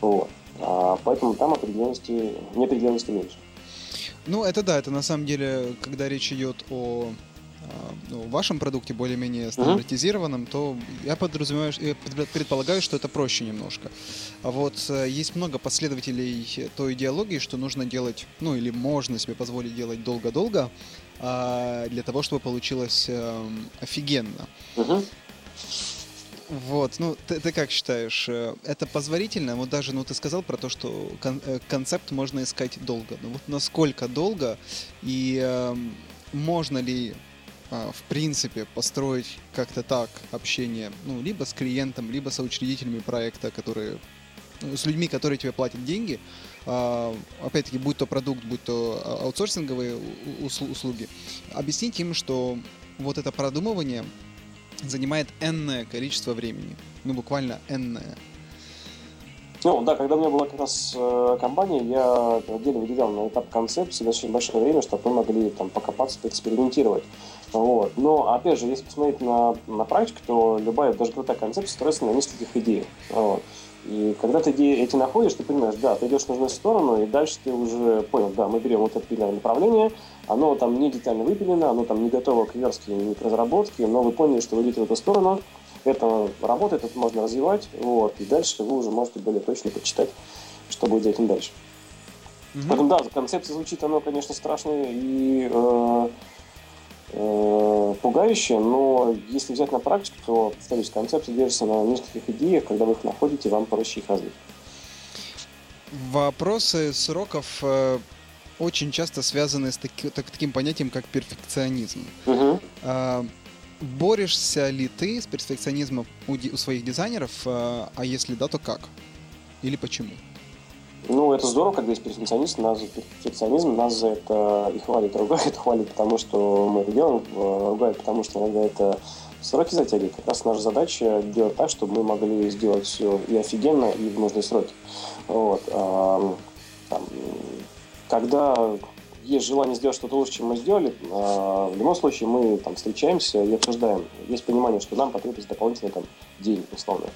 Вот. А поэтому там определенности, неопределенности меньше. Ну, это да, это на самом деле, когда речь идет о в вашем продукте более-менее стандартизированном, то я подразумеваю, я предполагаю, что это проще немножко. А вот э, есть много последователей той идеологии, что нужно делать, ну или можно себе позволить делать долго-долго, а, для того, чтобы получилось эм, офигенно. Uh-huh. Вот, ну ты, ты как считаешь, э, это позволительно? Вот даже, ну ты сказал про то, что кон- э, концепт можно искать долго. Ну вот насколько долго и э, можно ли в принципе построить как-то так общение, ну, либо с клиентом, либо с учредителями проекта, которые ну, с людьми, которые тебе платят деньги, а, опять-таки, будь то продукт, будь то а, аутсорсинговые услуги, объяснить им, что вот это продумывание занимает энное количество времени. Ну, буквально энное. Ну да, когда у меня была как раз э, компания, я отдельно выделял на этап концепции достаточно большое время, чтобы мы могли там покопаться, поэкспериментировать. Вот. Но, опять же, если посмотреть на, на практику, то любая, даже крутая концепция строится на нескольких идеях. Вот. И когда ты эти находишь, ты понимаешь, да, ты идешь в нужную сторону, и дальше ты уже понял, да, мы берем вот это примерное направление, оно там не детально выпилено, оно там не готово к верстке, не к разработке, но вы поняли, что вы идете в эту сторону, это работает, это можно развивать, вот, и дальше вы уже можете более точно почитать, что будет этим дальше. Mm-hmm. Поэтому, да, концепция звучит, оно, конечно, страшное и э, э, пугающее, но если взять на практику, то, повторюсь, концепция держится на нескольких идеях, когда вы их находите, вам проще их развить. Вопросы сроков э, очень часто связаны с таки, так, таким понятием, как перфекционизм. Угу. Э, борешься ли ты с перфекционизмом у, у своих дизайнеров, э, а если да, то как? Или почему? Ну, это здорово, когда есть перфекционист, нас за перфекционизм, нас за это и хвалит, ругает, хвалит, потому что мы делаем, э, ругает, потому что иногда это сроки затягивает. Как раз наша задача делать так, чтобы мы могли сделать все и офигенно, и в нужные сроки. Вот. А, там, когда есть желание сделать что-то лучше, чем мы сделали, а, в любом случае мы там встречаемся и обсуждаем. Есть понимание, что нам потребуется дополнительный там, день, условно.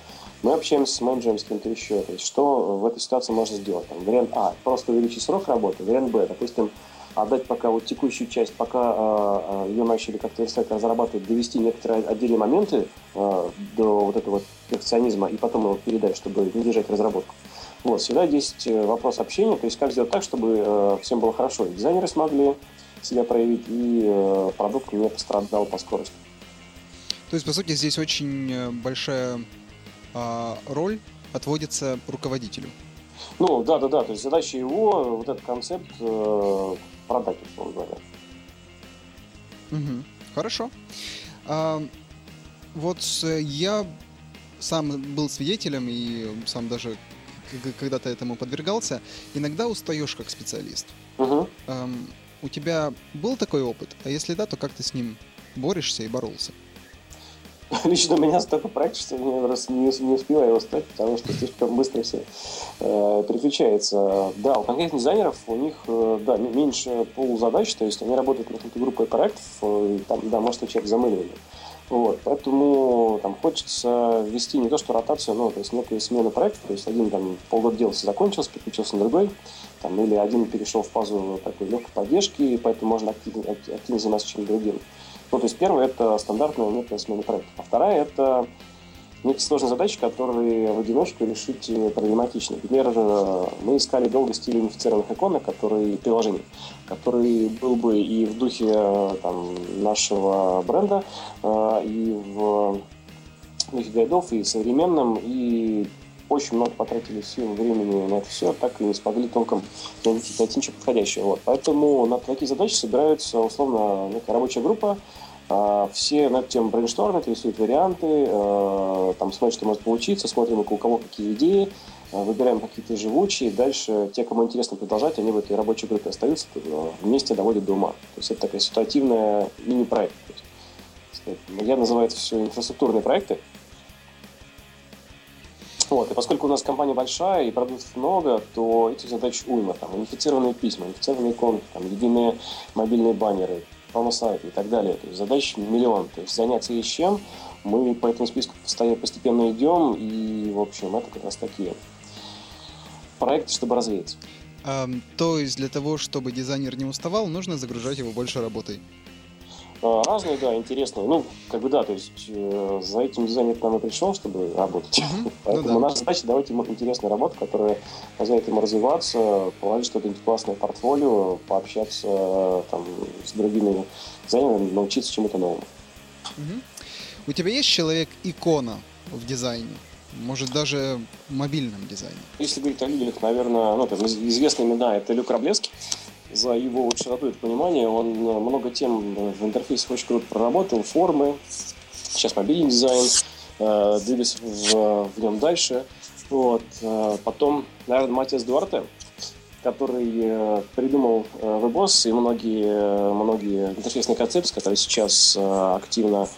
Мы общаемся с менеджером, с кем-то еще. То есть, что в этой ситуации можно сделать? Там, вариант А – просто увеличить срок работы. Вариант Б – допустим, отдать пока вот текущую часть, пока э, ее начали как-то верстать, разрабатывать, довести некоторые отдельные моменты э, до вот этого перфекционизма и потом его передать, чтобы не держать разработку. Вот, всегда есть вопрос общения, то есть как сделать так, чтобы э, всем было хорошо. И дизайнеры смогли себя проявить, и э, продукт не пострадал по скорости. То есть, по сути, здесь очень большая а роль отводится руководителю. Ну, да, да, да. То есть задача его вот этот концепт э, продать, условно говоря. Угу. Хорошо. А, вот я сам был свидетелем и сам даже когда-то этому подвергался, иногда устаешь как специалист. Угу. Эм, у тебя был такой опыт? А если да, то как ты с ним борешься и боролся? Лично у меня столько проектов, что я раз не, не успеваю его стать, потому что слишком быстро все э, переключается. Да, у конкретных дизайнеров у них э, да, меньше полузадач, то есть они работают над какой-то группой проектов, э, и там, да, может человек замыливание. Вот, поэтому там хочется ввести не то, что ротацию, но то есть некую смену проектов, то есть один там полгода делался, закончился, переключился на другой, там, или один перешел в фазу такой легкой поддержки, поэтому можно активно, активно заниматься чем-то другим. Ну, то есть первое это стандартная некая смена проектов, а вторая это некие сложные задачи, которые в одиночку решить проблематичны. Например, мы искали долго стиль унифицированных иконок, которые, приложений, который был бы и в духе там, нашего бренда, э, и в духе гайдов, и современном, и очень много потратили сил, времени на это все, так и не смогли толком найти, найти ничего подходящего. Вот. Поэтому на такие задачи собираются условно некая рабочая группа, все над тем брейнштормят, рисуют варианты, э, там смотрят, что может получиться, смотрим, у кого какие идеи, э, выбираем какие-то живучие, дальше те, кому интересно продолжать, они в этой рабочей группе остаются, э, вместе доводят до ума. То есть это такая ситуативная мини-проект. Я называю это все инфраструктурные проекты, вот, и поскольку у нас компания большая и продуктов много, то этих задач уйма. Там, унифицированные письма, унифицированные иконки, там, единые мобильные баннеры, промо-сайты и так далее. То есть задач миллион. То есть заняться есть чем. Мы по этому списку постепенно идем, и, в общем, это как раз такие проекты, чтобы развеяться. Um, то есть для того, чтобы дизайнер не уставал, нужно загружать его больше работой. А, разные, да, интересные. Ну, как бы да, то есть э, за этим дизайнер к нам и пришел, чтобы работать. Mm-hmm. Поэтому ну, да. наша задача давать ему интересную работу, которая позволяет ему развиваться, положить что-то классное в портфолио, пообщаться там, с другими дизайнерами, научиться чему-то новому. Mm-hmm. У тебя есть человек-икона в дизайне? Может, даже в мобильном дизайне? Если говорить о людях, наверное, ну, там, известные имена, это Люк Раблевский за его вот широту и понимание. Он э, много тем в интерфейсе очень круто проработал, формы, сейчас мобильный дизайн, э, двигаться в, в нем дальше. Вот. Э, потом, наверное, Матиас Дуарте, который э, придумал э, WebOS и многие, многие интерфейсные концепции, которые сейчас э, активно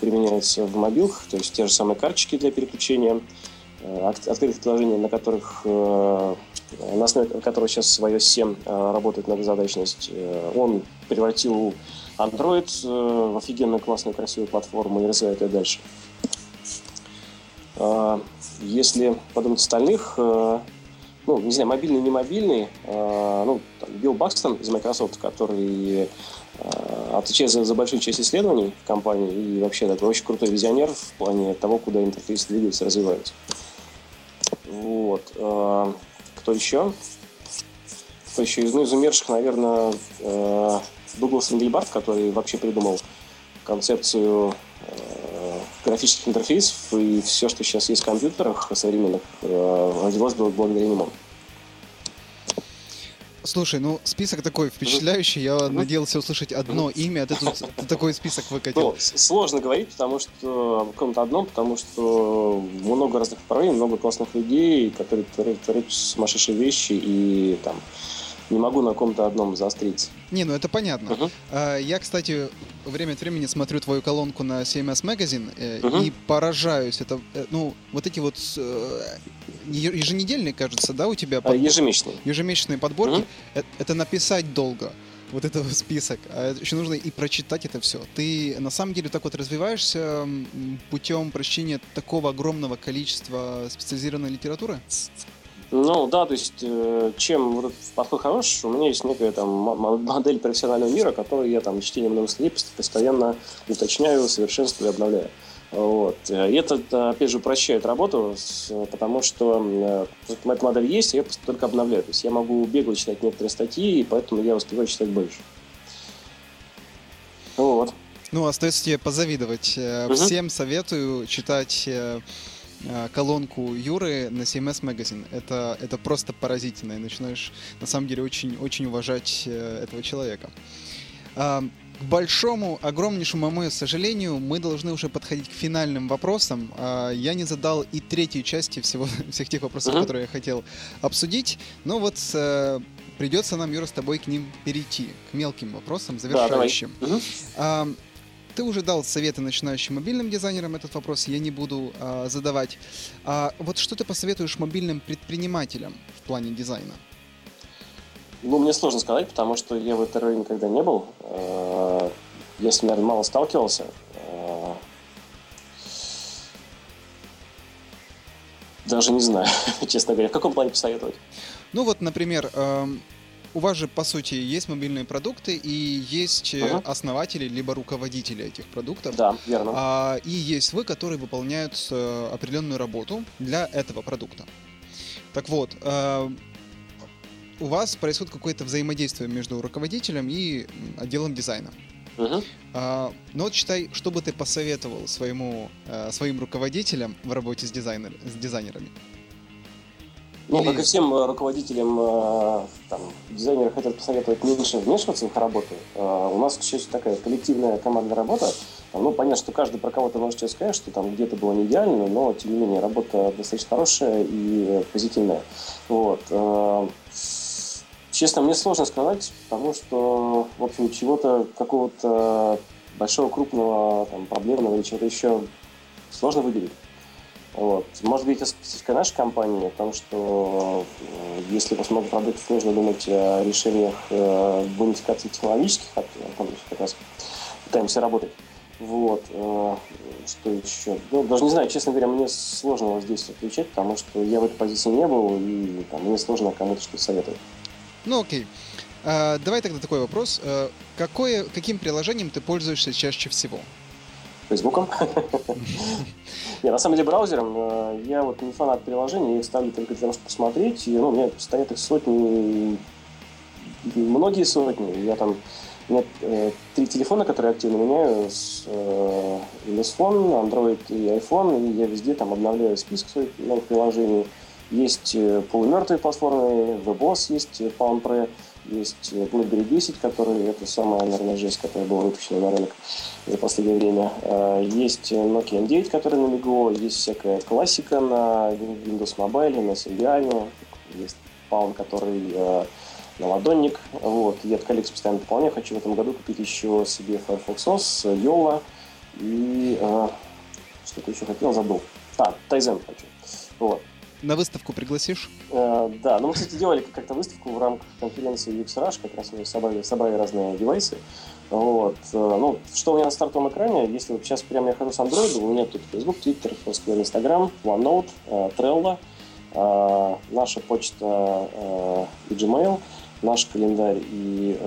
применяются в мобилах, то есть те же самые карточки для переключения, э, открытых приложений, на которых э, на основе которого сейчас iOS 7 э, работает многозадачность, э, он превратил Android э, в офигенно классную, красивую платформу и развивает ее дальше. Если подумать остальных, ну, не знаю, мобильный, не мобильный, ну, там, Билл Бакстон из Microsoft, который отвечает за, за большую часть исследований в компании и вообще такой очень крутой визионер в плане того, куда интерфейс двигается, развивается. Вот. Кто еще? Кто еще из, ну, из умерших, наверное, э, Дуглас Энгельбарт, который вообще придумал концепцию э, графических интерфейсов, и все, что сейчас есть в компьютерах современных, э, родилось благодаря нему. Слушай, ну список такой впечатляющий. Я ну, надеялся услышать одно имя, а ты тут такой список выкатил. Ну, сложно говорить, потому что о каком-то одном, потому что много разных направлений, много классных людей, которые творят, творят сумасшедшие вещи, и там не могу на ком-то одном заостриться. Не, ну это понятно. Uh-huh. Я, кстати, время от времени смотрю твою колонку на CMS Magazine uh-huh. и поражаюсь. Это, э, ну, вот эти вот э, еженедельные, кажется, да, у тебя? Подбор... Ежемесячные. Ежемесячные подборки. Uh-huh. Это написать долго вот этот список. А еще нужно и прочитать это все. Ты на самом деле так вот развиваешься путем прочтения такого огромного количества специализированной литературы? Ну да, то есть э, чем вот подход хорош, у меня есть некая там модель профессионального мира, которую я там чтением новых статей постоянно уточняю, совершенствую и обновляю. Вот. И это, опять же, упрощает работу, потому что э, эта модель есть, я только обновляю. То есть я могу бегло читать некоторые статьи, и поэтому я успеваю читать больше. Вот. Ну, остается тебе позавидовать. Угу. Всем советую читать э, колонку Юры на CMS Magazine. Это, это просто поразительно. И начинаешь, на самом деле, очень, очень уважать этого человека. к большому, огромнейшему моему сожалению, мы должны уже подходить к финальным вопросам. А, я не задал и третьей части всего, всех тех вопросов, uh-huh. которые я хотел обсудить. Но вот э, придется нам, Юра, с тобой к ним перейти, к мелким вопросам, завершающим. Да, давай. Ты уже дал советы начинающим мобильным дизайнерам, этот вопрос я не буду а, задавать. А вот что ты посоветуешь мобильным предпринимателям в плане дизайна? Ну, мне сложно сказать, потому что я в этой роли никогда не был. А, я с ним, наверное, мало сталкивался. А, даже не знаю, честно говоря, в каком плане посоветовать. Ну вот, например, у вас же, по сути, есть мобильные продукты и есть uh-huh. основатели либо руководители этих продуктов. Да, верно. А, и есть вы, которые выполняют э, определенную работу для этого продукта. Так вот, а, у вас происходит какое-то взаимодействие между руководителем и отделом дизайна. Uh-huh. А, ну вот считай, что бы ты посоветовал своему, своим руководителям в работе с, дизайнер, с дизайнерами? Ну, как и всем э, руководителям, э, там, дизайнеры хотят посоветовать меньше вмешиваться в их работу. Э, у нас, к счастью, такая коллективная командная работа. Ну, понятно, что каждый про кого-то может что сказать, что там где-то было не идеально, но, тем не менее, работа достаточно хорошая и позитивная. Вот. Честно, мне сложно сказать, потому что, в общем, чего-то, какого-то большого, крупного, там, проблемного или чего-то еще сложно выделить. Вот. Может быть, это специфика нашей компании, потому что э, если по много продуктов нужно думать о решениях э, в унификации технологических, о том, как раз пытаемся работать. Вот. Э, что еще? Ну, даже не знаю, честно говоря, мне сложно здесь отвечать, потому что я в этой позиции не был, и там, мне сложно кому-то что-то советовать. Ну, окей. А, давай тогда такой вопрос. Какое, каким приложением ты пользуешься чаще всего? Фейсбуком. Не, на самом деле браузером. Э, я вот не фанат приложений, я их ставлю только для того, чтобы посмотреть. И, ну, у меня стоят их сотни, многие сотни. Я там у меня э, три телефона, которые активно меняю, с э, Windows Phone, Android и iPhone, и я везде там обновляю список своих новых приложений. Есть э, полумертвые платформы, WebOS есть, Palm Pre, есть BlackBerry 10, который это самая, наверное, жесть, которая была выпущена на рынок за последнее время. А, есть Nokia N9, который на Migo, есть всякая классика на Windows Mobile, на Symbian, есть Palm, который а, на ладонник. Вот. Я от коллекцию постоянно дополняю. Хочу в этом году купить еще себе Firefox OS, Yola и а, что-то еще хотел, забыл. А, Tizen хочу. Вот. На выставку пригласишь? Э, да, ну мы, кстати, делали как-то выставку в рамках конференции UXRush, как раз мы собрали, собрали разные девайсы. Вот. Э, ну, что у меня на стартовом экране, если вот сейчас прямо я хожу с Android, у меня тут Facebook, Twitter, Foursquare, Instagram, OneNote, э, Trello, э, наша почта и Gmail, наш календарь и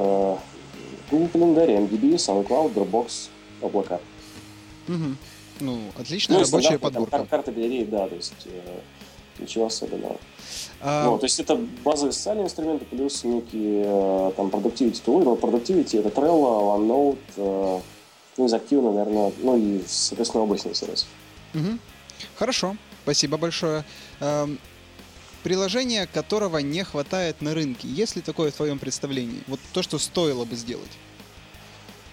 Google календарь, MDB, SoundCloud, Dropbox, облака. Угу. Ну, отличная ну, рабочая подборка. Карта галереи, да, то есть ничего особенного. А... Ну, то есть это базовые социальные инструменты плюс некие э, там продуктивити тулы. Но продуктивити это Trello, OneNote, э, ну, из активно, наверное, ну и, соответственно, облачный сервис. Угу. Хорошо, спасибо большое. Эм, приложение, которого не хватает на рынке. Есть ли такое в твоем представлении? Вот то, что стоило бы сделать?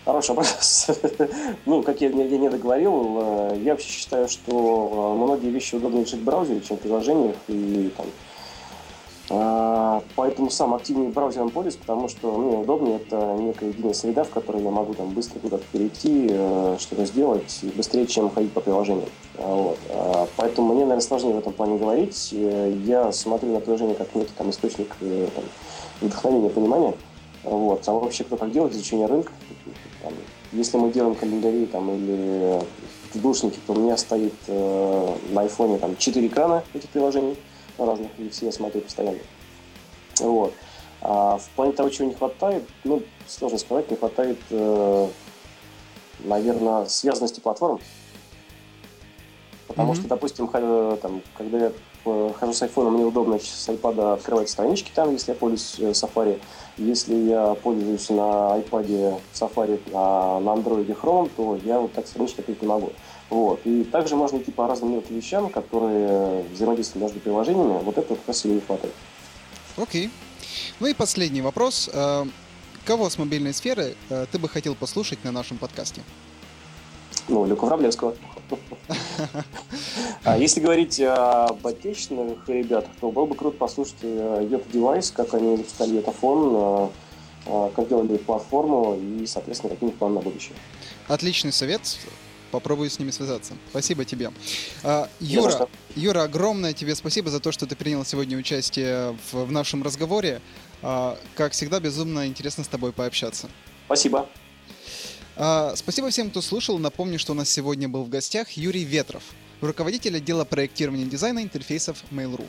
Хороший вопрос. ну, как я, я не договорил, э, я вообще считаю, что э, многие вещи удобнее решить в браузере, чем в приложениях. И, там, э, поэтому сам активнее браузером пользуюсь, потому что мне удобнее, это некая единая среда, в которой я могу там быстро куда-то перейти, что-то сделать, и быстрее, чем ходить по приложениям. Вот. Поэтому мне, наверное, сложнее в этом плане говорить. Я смотрю на приложение как некий там, источник там, вдохновения, понимания. Вот. А вообще, кто как делает, изучение рынка, там, если мы делаем календари там, или душники, то у меня стоит э, на айфоне там 4 экрана этих приложений разных, и все я смотрю постоянно. Вот. А в плане того, чего не хватает, ну, сложно сказать, не хватает, э, наверное, связанности платформ. Потому mm-hmm. что, допустим, там, когда я хожу с iPhone, мне удобно с iPad открывать странички там, если я пользуюсь э, Safari. Если я пользуюсь на iPad Safari, а на Android Chrome, то я вот так странички открыть не могу. Вот. И также можно идти по разным мелким вещам, которые взаимодействуют между приложениями. Вот это как раз и не хватает. Окей. Ну и последний вопрос. Э, кого с мобильной сферы э, ты бы хотел послушать на нашем подкасте? Ну, Люка Вроблевского. А если говорить об отечественных ребятах, то было бы круто послушать Yota Devices, как они выпускали YotaPhone, как делали платформу и, соответственно, какие планы на будущее. Отличный совет. Попробую с ними связаться. Спасибо тебе. А, Юра, Юра, огромное тебе спасибо за то, что ты принял сегодня участие в, в нашем разговоре. А, как всегда, безумно интересно с тобой пообщаться. Спасибо. А, спасибо всем, кто слушал. Напомню, что у нас сегодня был в гостях Юрий Ветров, руководитель отдела проектирования дизайна интерфейсов Mail.ru.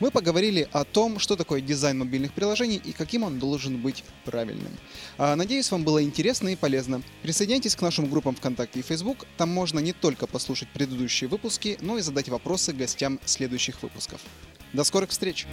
Мы поговорили о том, что такое дизайн мобильных приложений и каким он должен быть правильным. А, надеюсь, вам было интересно и полезно. Присоединяйтесь к нашим группам ВКонтакте и Facebook. Там можно не только послушать предыдущие выпуски, но и задать вопросы гостям следующих выпусков. До скорых встреч!